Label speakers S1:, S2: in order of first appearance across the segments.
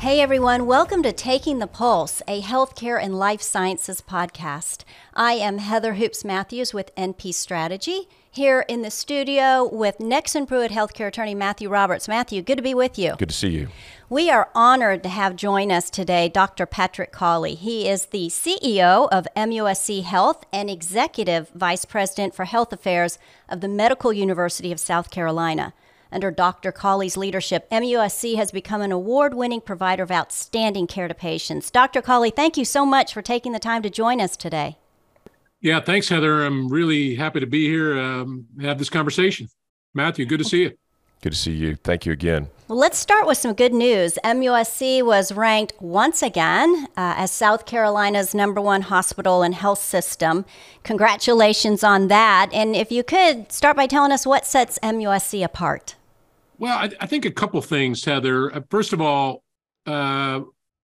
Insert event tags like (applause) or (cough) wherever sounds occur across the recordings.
S1: Hey everyone, welcome to Taking the Pulse, a healthcare and life sciences podcast. I am Heather Hoopes-Matthews with NP Strategy here in the studio with Nexsen Pruet healthcare attorney Matthew Roberts. Matthew, good to be with you.
S2: Good to see you.
S1: We are honored to have join us today Dr. Patrick Cawley. He is the CEO of MUSC Health and Executive Vice President for Health Affairs of the Medical University of South Carolina. Under Dr. Cawley's leadership, MUSC has become an award winning provider of outstanding care to patients. Dr. Cawley, thank you so much for taking the time to join us today.
S3: Yeah, thanks, Heather. I'm really happy to be here um, have this conversation. Matthew, good to see you.
S2: Good to see you. Thank you again.
S1: Well, let's start with some good news. MUSC was ranked once again uh, as South Carolina's number one hospital and health system. Congratulations on that. And if you could start by telling us what sets MUSC apart.
S3: Well, I, I think a couple things, Heather. Uh, first of all, uh,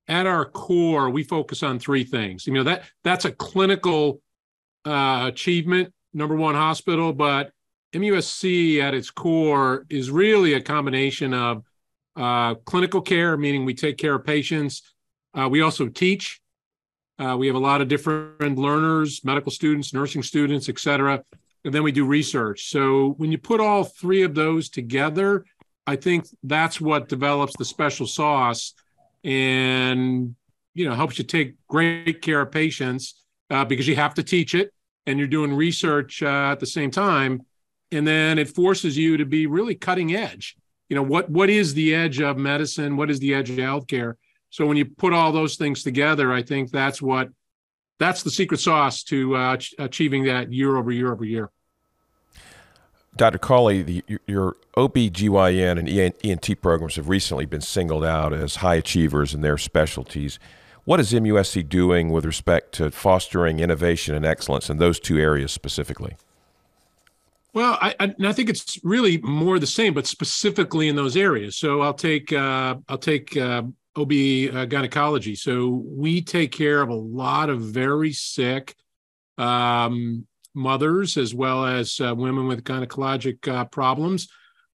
S3: at our core, we focus on three things. You know that that's a clinical uh, achievement, number one hospital, but MUSC at its core is really a combination of uh, clinical care, meaning we take care of patients. Uh, we also teach. Uh, we have a lot of different learners, medical students, nursing students, et cetera. And then we do research. So when you put all three of those together, I think that's what develops the special sauce and you know helps you take great care of patients uh, because you have to teach it and you're doing research uh, at the same time. And then it forces you to be really cutting edge. You know what what is the edge of medicine? What is the edge of healthcare? So when you put all those things together i think that's what that's the secret sauce to uh, achieving that year over year over year
S2: Dr. Cawley, the, your OB/GYN and ENT programs have recently been singled out as high achievers in their specialties. What is MUSC doing with respect to fostering innovation and excellence in those two areas specifically?
S3: Well, I, I, I think it's really more the same, but specifically in those areas. So I'll take uh, I'll take uh, OB uh, gynecology. So we take care of a lot of very sick um, mothers as well as uh, women with gynecologic uh, problems.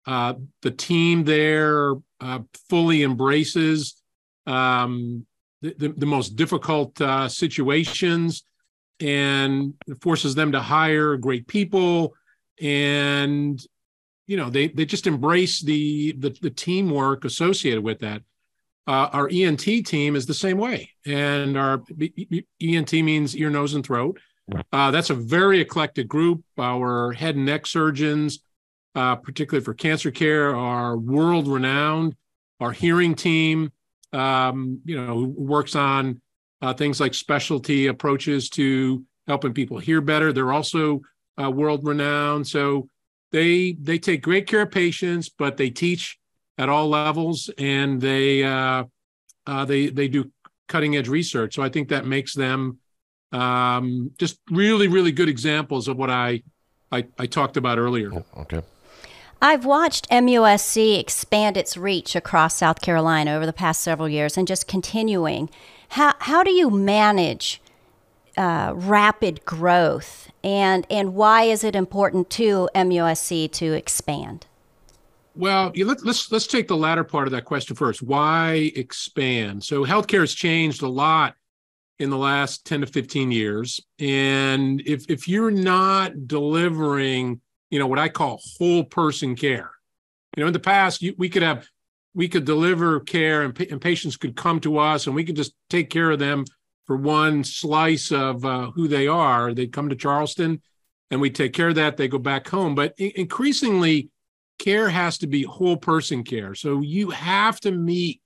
S3: Uh, the team there uh, fully embraces um, the, the, most difficult uh, situations and forces them to hire great people. And you know they they just embrace the the, the teamwork associated with that. Uh, our ent team is the same way. And our ent means ear nose and throat uh, that's a very eclectic group. Our head and neck surgeons, uh, particularly for cancer care, are world renowned. Our hearing team, um, you know, works on uh, things like specialty approaches to helping people hear better. They're also uh, world renowned. So they they take great care of patients, but they teach at all levels, and they uh, uh, they they do cutting edge research. So I think that makes them um, just really, really good examples of what I, I, I talked about earlier.
S2: Oh, okay.
S1: I've watched MUSC expand its reach across South Carolina over the past several years and just continuing. How, how do you manage uh, rapid growth and, and why is it important to MUSC to expand?
S3: Well, let's let's let's take the latter part of that question first. Why expand? So healthcare has changed a lot in the last 10 to 15 years. And if if you're not delivering you know what i call whole person care you know in the past you, we could have we could deliver care and, and, patients could come to us and we could just take care of them for one slice of uh, who they are. They'd come to charleston and we take care of that. They go back home. But increasingly care has to be whole person care. So you have to meet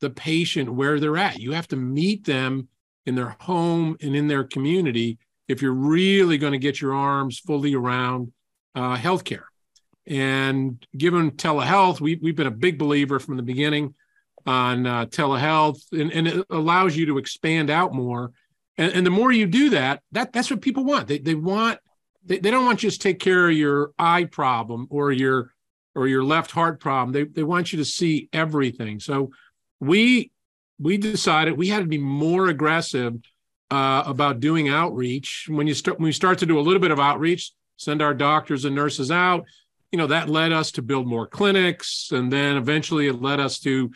S3: the patient where they're at. You have to meet them in their home and in their community if you're really going to get your arms fully around uh, healthcare. And given telehealth, we, we've been a big believer from the beginning on uh, telehealth, and, and it allows you to expand out more. And, and the more you do that, that that's what people want. They, they want they, they don't want you to take care of your eye problem or your or your left heart problem. They they want you to see everything. So we we decided we had to be more aggressive uh, about doing outreach. When you start, when we start to do a little bit of outreach, send our doctors and nurses out. You know that led us to build more clinics, and then eventually it led us to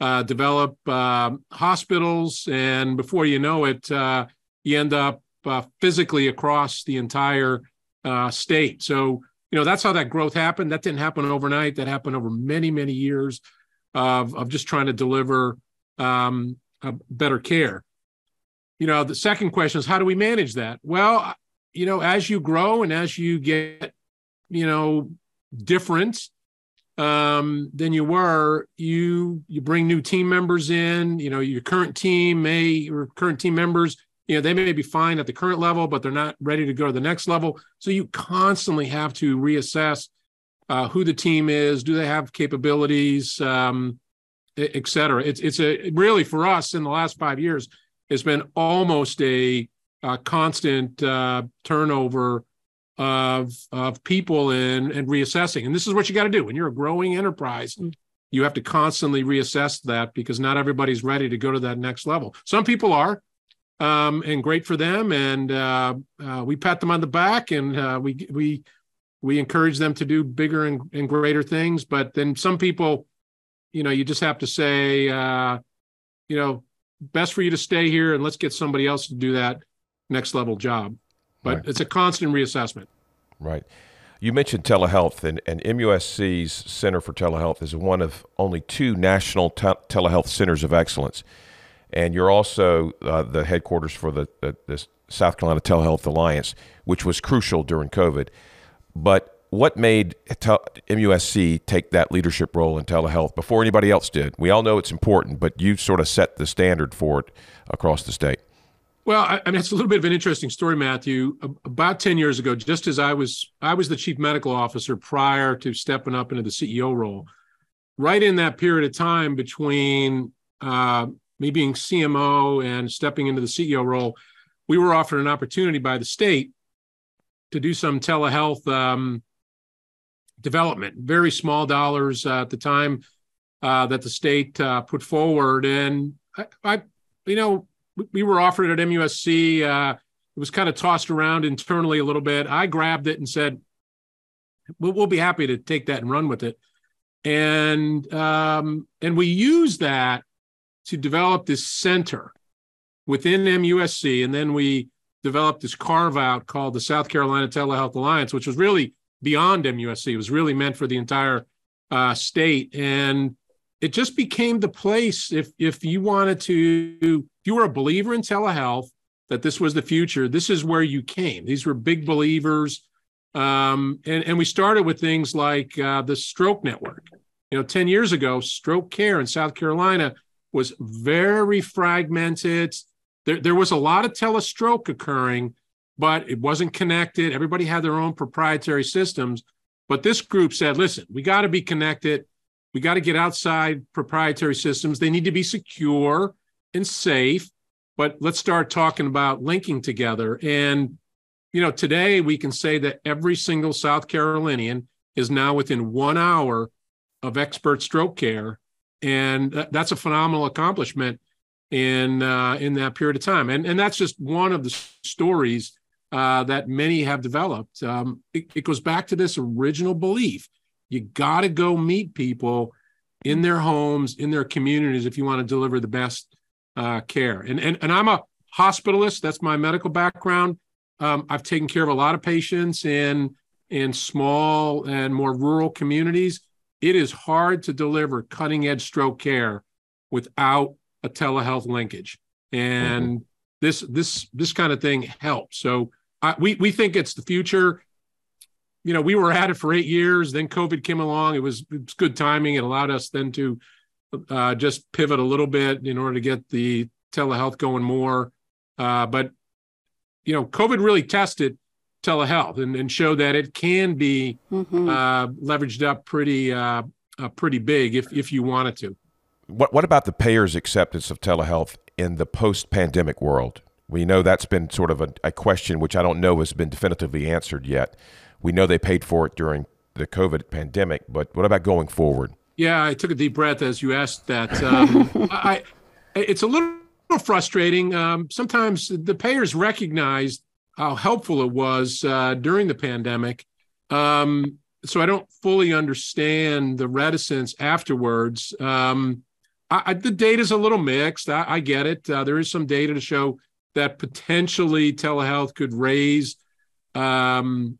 S3: uh, develop uh, hospitals, and before you know it, uh, you end up uh, physically across the entire uh, state. So, you know, that's how that growth happened. That didn't happen overnight. That happened over many, many years of, of just trying to deliver um, better care. You know, the second question is how do we manage that? Well, you know, as you grow and as you get, you know, different um, than you were, you you bring new team members in. You know, your current team may your current team members, you know, they may be fine at the current level, but they're not ready to go to the next level. So you constantly have to reassess uh, who the team is. Do they have capabilities, um, et cetera? It's it's a really for us in the last five years, it's been almost a, a constant uh, turnover of of people and and reassessing. And this is what you got to do when you're a growing enterprise. Mm. You have to constantly reassess that because not everybody's ready to go to that next level. Some people are, um, and great for them. And uh, uh, we pat them on the back, and uh, we we we encourage them to do bigger and, and greater things. But then some people, you know, you just have to say, uh, you know, best for you to stay here, and let's get somebody else to do that next level job but right. it's a constant reassessment.
S2: Right. You mentioned telehealth, and, and MUSC's Center for Telehealth is one of only two national te- telehealth centers of excellence. And you're also uh, the headquarters for the, the, the, South Carolina Telehealth Alliance, which was crucial during COVID. But what made MUSC take that leadership role in telehealth before anybody else did? We all know it's important, but you sort of set the standard for it across the state.
S3: Well, I, I mean, it's a little bit of an interesting story, Matthew. About ten years ago, just as I was, I was the chief medical officer prior to stepping up into the CEO role. Right in that period of time between uh, me being CMO and stepping into the CEO role, we were offered an opportunity by the state to do some telehealth um, development. Very small dollars uh, at the time uh, that the state uh, put forward, and I, I, you know, we were offered at MUSC. Uh, it was kind of tossed around internally a little bit. I grabbed it and said, "We'll, we'll be happy to take that and run with it." And um, and we used that to develop this center within MUSC, and then we developed this carve out called the South Carolina Telehealth Alliance, which was really beyond MUSC. It was really meant for the entire uh, state, and it just became the place if if you wanted to if you were a believer in telehealth that this was the future this is where you came. These were big believers. Um, and and we started with things like uh, the stroke network. You know 10 years ago stroke care in south carolina was very fragmented. There, there was a lot of telestroke occurring but it wasn't connected everybody had their own proprietary systems but this group said listen we got to be connected we got to get outside proprietary systems. They need to be secure and safe. But let's start talking about linking together. And, you know, today we can say that every single South Carolinian is now within one hour of expert stroke care. And that's a phenomenal accomplishment in uh, in that period of time. And, and that's just one of the stories uh, that many have developed. Um, it, it goes back to this original belief you got to go meet people in their homes, in their communities, if you want to deliver the best uh, care. And, and, and I'm a hospitalist, that's my medical background. Um, I've taken care of a lot of patients in, in small and more rural communities. It is hard to deliver cutting edge stroke care without a telehealth linkage. And mm-hmm. this this this kind of thing helps. So I, we we think it's the future you know, we were at it for eight years. Then COVID came along. It was, it was good timing. It allowed us then to uh, just pivot a little bit in order to get the telehealth going more. Uh, but, you know, COVID really tested telehealth and, and showed that it can be mm-hmm. uh, leveraged up pretty, uh, uh, pretty big if, if you wanted to.
S2: What, what about the payer's acceptance of telehealth in the post pandemic world? We know that's been sort of a, a question which I don't know has been definitively answered yet. We know they paid for it during the COVID pandemic, but what about going forward?
S3: Yeah, I took a deep breath as you asked that. Um, (laughs) I, it's a little frustrating. Um, sometimes the payers recognized how helpful it was uh, during the pandemic. Um, so I don't fully understand the reticence afterwards. Um, I, I, the data is a little mixed. I, I get it. Uh, there is some data to show that potentially telehealth could raise um,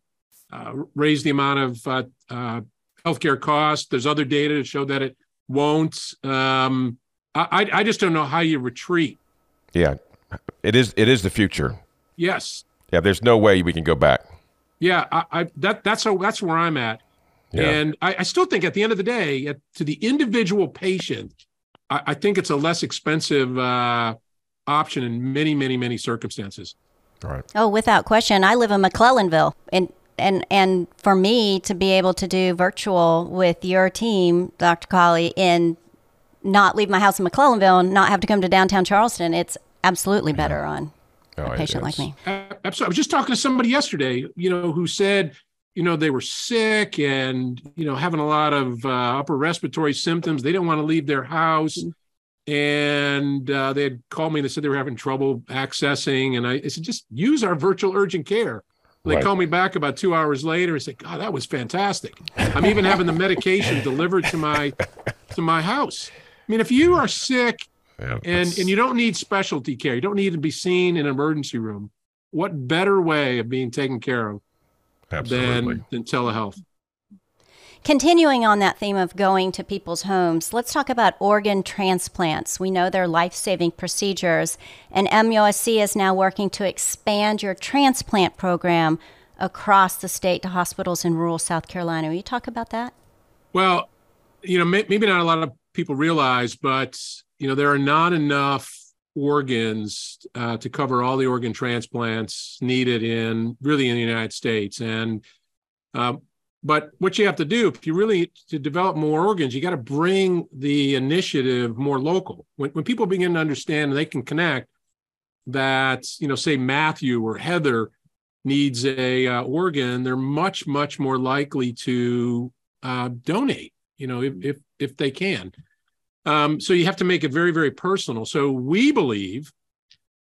S3: uh, raise the amount of uh, uh, healthcare costs. There's other data to show that it won't. Um, I, I just don't know how you retreat.
S2: Yeah, it is. It is the future.
S3: Yes.
S2: Yeah. There's no way we can go back.
S3: Yeah. I, I that that's a, that's where I'm at. Yeah. And I, I, still think at the end of the day, at, to the individual patient, I, I think it's a less expensive uh, option in many, many, many circumstances.
S2: Right.
S1: Oh, without question. I live in McClellanville, and and and for me to be able to do virtual with your team, Dr. Cawley, and not leave my house in McClellanville and not have to come to downtown Charleston, it's absolutely better yeah. on oh, a patient like me.
S3: absolutely. I was just talking to somebody yesterday, you know, who said, you know, they were sick and you know having a lot of uh, upper respiratory symptoms. They didn't want to leave their house. And uh, they had called me and they said they were having trouble accessing and I, I said just use our virtual urgent care they right. called me back about two hours later and said, God, that was fantastic. I'm even having the medication delivered to my to my house. I mean, if you are sick yeah, and, and you don't need specialty care, you don't need to be seen in an emergency room, what better way of being taken care of than, than telehealth?
S1: Continuing on that theme of going to people's homes, let's talk about organ transplants. We know they're life saving procedures, and MUSC is now working to expand your transplant program across the state to hospitals in rural South Carolina. Will you talk about that?
S3: Well, you know, maybe not a lot of people realize, but, you know, there are not enough organs uh, to cover all the organ transplants needed in really in the United States. And uh, but what you have to do, if you really to develop more organs, you got to bring the initiative more local. When, when people begin to understand and they can connect that, you know, say Matthew or Heather needs a uh, organ, they're much much more likely to uh, donate. You know, if if if they can. Um, so you have to make it very very personal. So we believe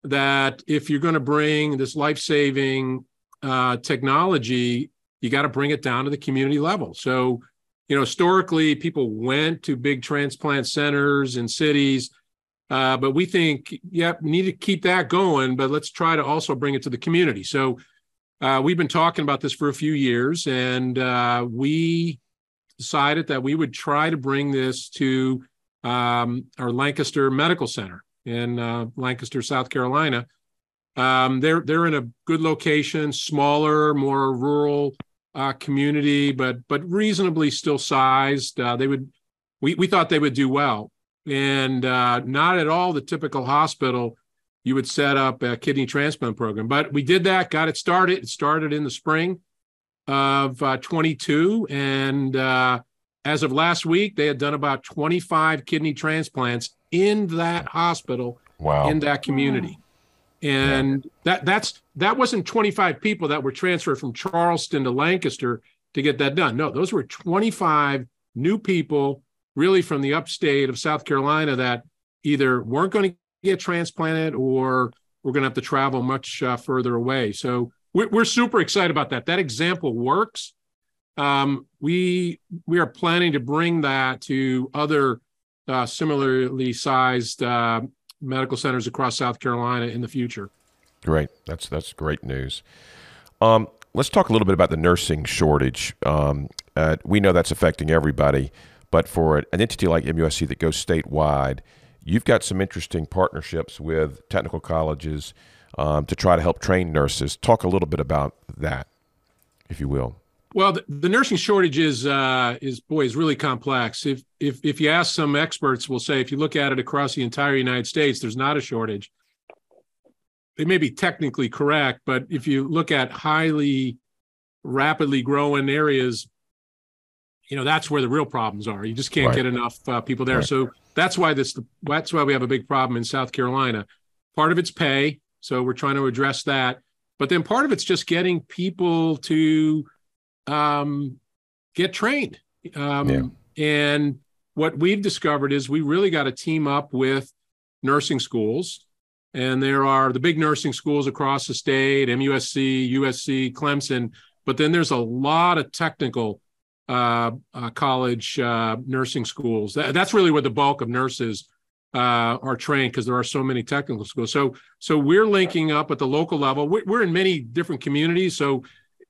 S3: that if you're going to bring this life saving uh, technology you got to bring it down to the community level. So, you know, historically, people went to big transplant centers and cities, uh, but we think, yep, need to keep that going, but let's try to also bring it to the community. So, uh, we've been talking about this for a few years, and uh, we decided that we would try to bring this to um, our Lancaster Medical Center in uh, Lancaster, South Carolina. Um, they're they're in a good location, smaller, more rural uh, community, but but reasonably still sized. Uh, they would, we we thought they would do well, and uh, not at all the typical hospital you would set up a kidney transplant program. But we did that, got it started. It started in the spring of uh, 22, and uh, as of last week, they had done about 25 kidney transplants in that hospital,
S2: wow.
S3: in that community and yeah. that that's that wasn't 25 people that were transferred from Charleston to Lancaster to get that done. No, those were 25 new people, really from the upstate of South Carolina, that either weren't going to get transplanted or we're going to have to travel much uh, further away. So we're, we're super excited about that. That example works. Um, we we are planning to bring that to other uh, similarly sized uh, medical centers across South Carolina in the future.
S2: Great, that's that's great news. Um, let's talk a little bit about the nursing shortage. Um, uh, we know that's affecting everybody, but for an entity like MUSC that goes statewide, you've got some interesting partnerships with technical colleges um, to try to help train nurses. Talk a little bit about that, if you will.
S3: Well, the, the nursing shortage is uh, is boy is really complex. If if if you ask some experts, will say if you look at it across the entire United States, there's not a shortage. They may be technically correct, but if you look at highly rapidly growing areas, you know that's where the real problems are. You just can't right. get enough uh, people there. Right. So that's why this that's why we have a big problem in South Carolina. Part of it's pay, so we're trying to address that. But then part of it's just getting people to um, get trained. Um, yeah. And what we've discovered is we really got to team up with nursing schools. And there are the big nursing schools across the state, MUSC, USC, Clemson, but then there's a lot of technical uh, uh, college uh, nursing schools. That, that's really where the bulk of nurses uh, are trained because there are so many technical schools. So so we're linking up at the local level. We're, we're in many different communities, so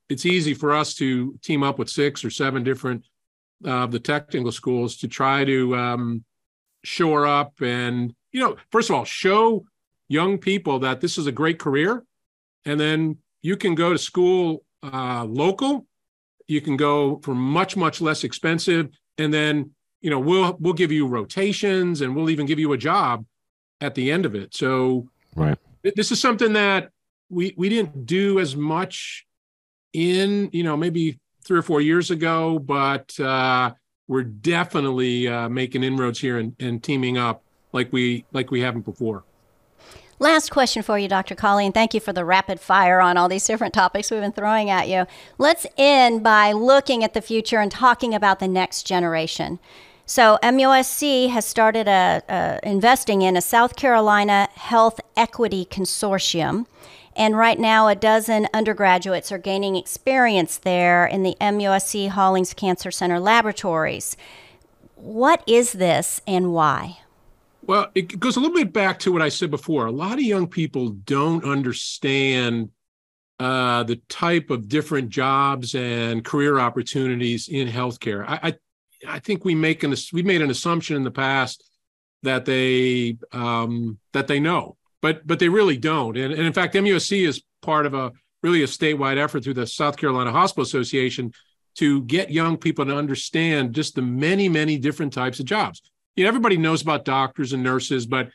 S3: it's easy for us to team up with six or seven different of uh, the technical schools to try to um, shore up and you know first of all show young people that this is a great career. And then you can go to school uh, local. You can go for much much less expensive. And then you know we'll we'll give you rotations and we'll even give you a job at the end of it. So
S2: right.
S3: this is something that we we didn't do as much in you know maybe three or four years ago but uh we're definitely uh, making inroads here and, and teaming up like we like we haven't before
S1: Last question for you, Dr. Cawley. thank you for the rapid fire on all these different topics we've been throwing at you. Let's end by looking at the future and talking about the next generation. So, MUSC has started a, a investing in a South Carolina Health Equity Consortium. And right now, a dozen undergraduates are gaining experience there in the MUSC Hollings Cancer Center laboratories. What is this and why?
S3: Well, it goes a little bit back to what I said before. A lot of young people don't understand uh, the type of different jobs and career opportunities in healthcare. I, I, I think we make an we made an assumption in the past that they um, that they know, but but they really don't. And, and in fact, MUSC is part of a really a statewide effort through the South Carolina Hospital Association to get young people to understand just the many many different types of jobs you know, everybody knows about doctors and nurses, but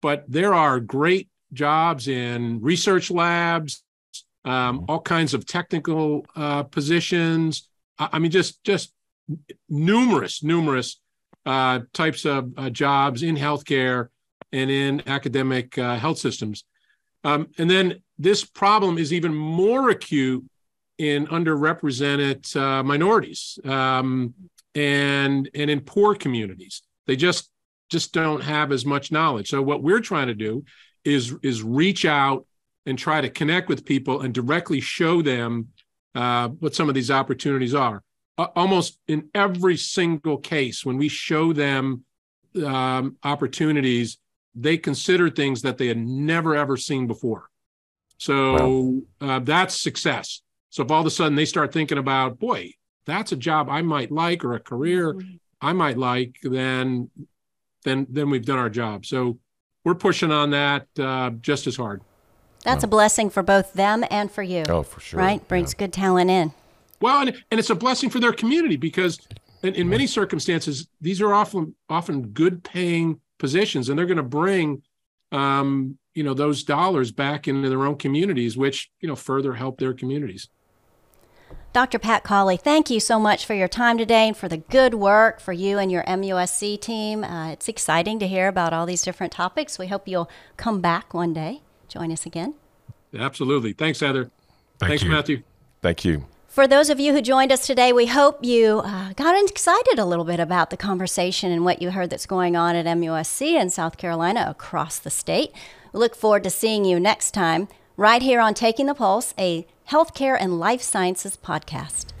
S3: but there are great jobs in research labs, um, all kinds of technical uh, positions. I, I, mean, just just numerous, numerous uh, types of uh, jobs in healthcare and in academic uh, health systems. Um, and then this problem is even more acute in underrepresented uh, minorities um, and and in poor communities. They just just don't have as much knowledge. So what we're trying to do is is reach out and try to connect with people and directly show them uh, what some of these opportunities are. Uh, almost in every single case, when we show them um, opportunities, they consider things that they had never ever seen before. So wow. uh, that's success. So if all of a sudden they start thinking about, boy, that's a job I might like or a career mm-hmm. I might like, then then then we've done our job. So we're pushing on that uh, just as hard.
S1: That's a blessing for both them and for you.
S2: Oh, for sure.
S1: Right? Brings
S2: yeah.
S1: good talent in.
S3: Well, and, and it's a blessing for their community because in, in many circumstances, these are often often good paying positions and they're going to bring um, you know those dollars back into their own communities, which you know further help their communities.
S1: Dr. Pat Cawley, thank you so much for your time today and for the good work for you and your MUSC team. Uh, it's exciting to hear about all these different topics. We hope you'll come back one day, join us again.
S3: Absolutely. Thanks, Heather.
S2: Thank
S3: Thanks,
S2: you.
S3: Matthew.
S2: Thank you.
S1: For those of you who joined us today, we hope you uh, got excited a little bit about the conversation and what you heard that's going on at MUSC in South Carolina across the state. We look forward to seeing you next time right here on Taking the Pulse, a healthcare and life sciences podcast.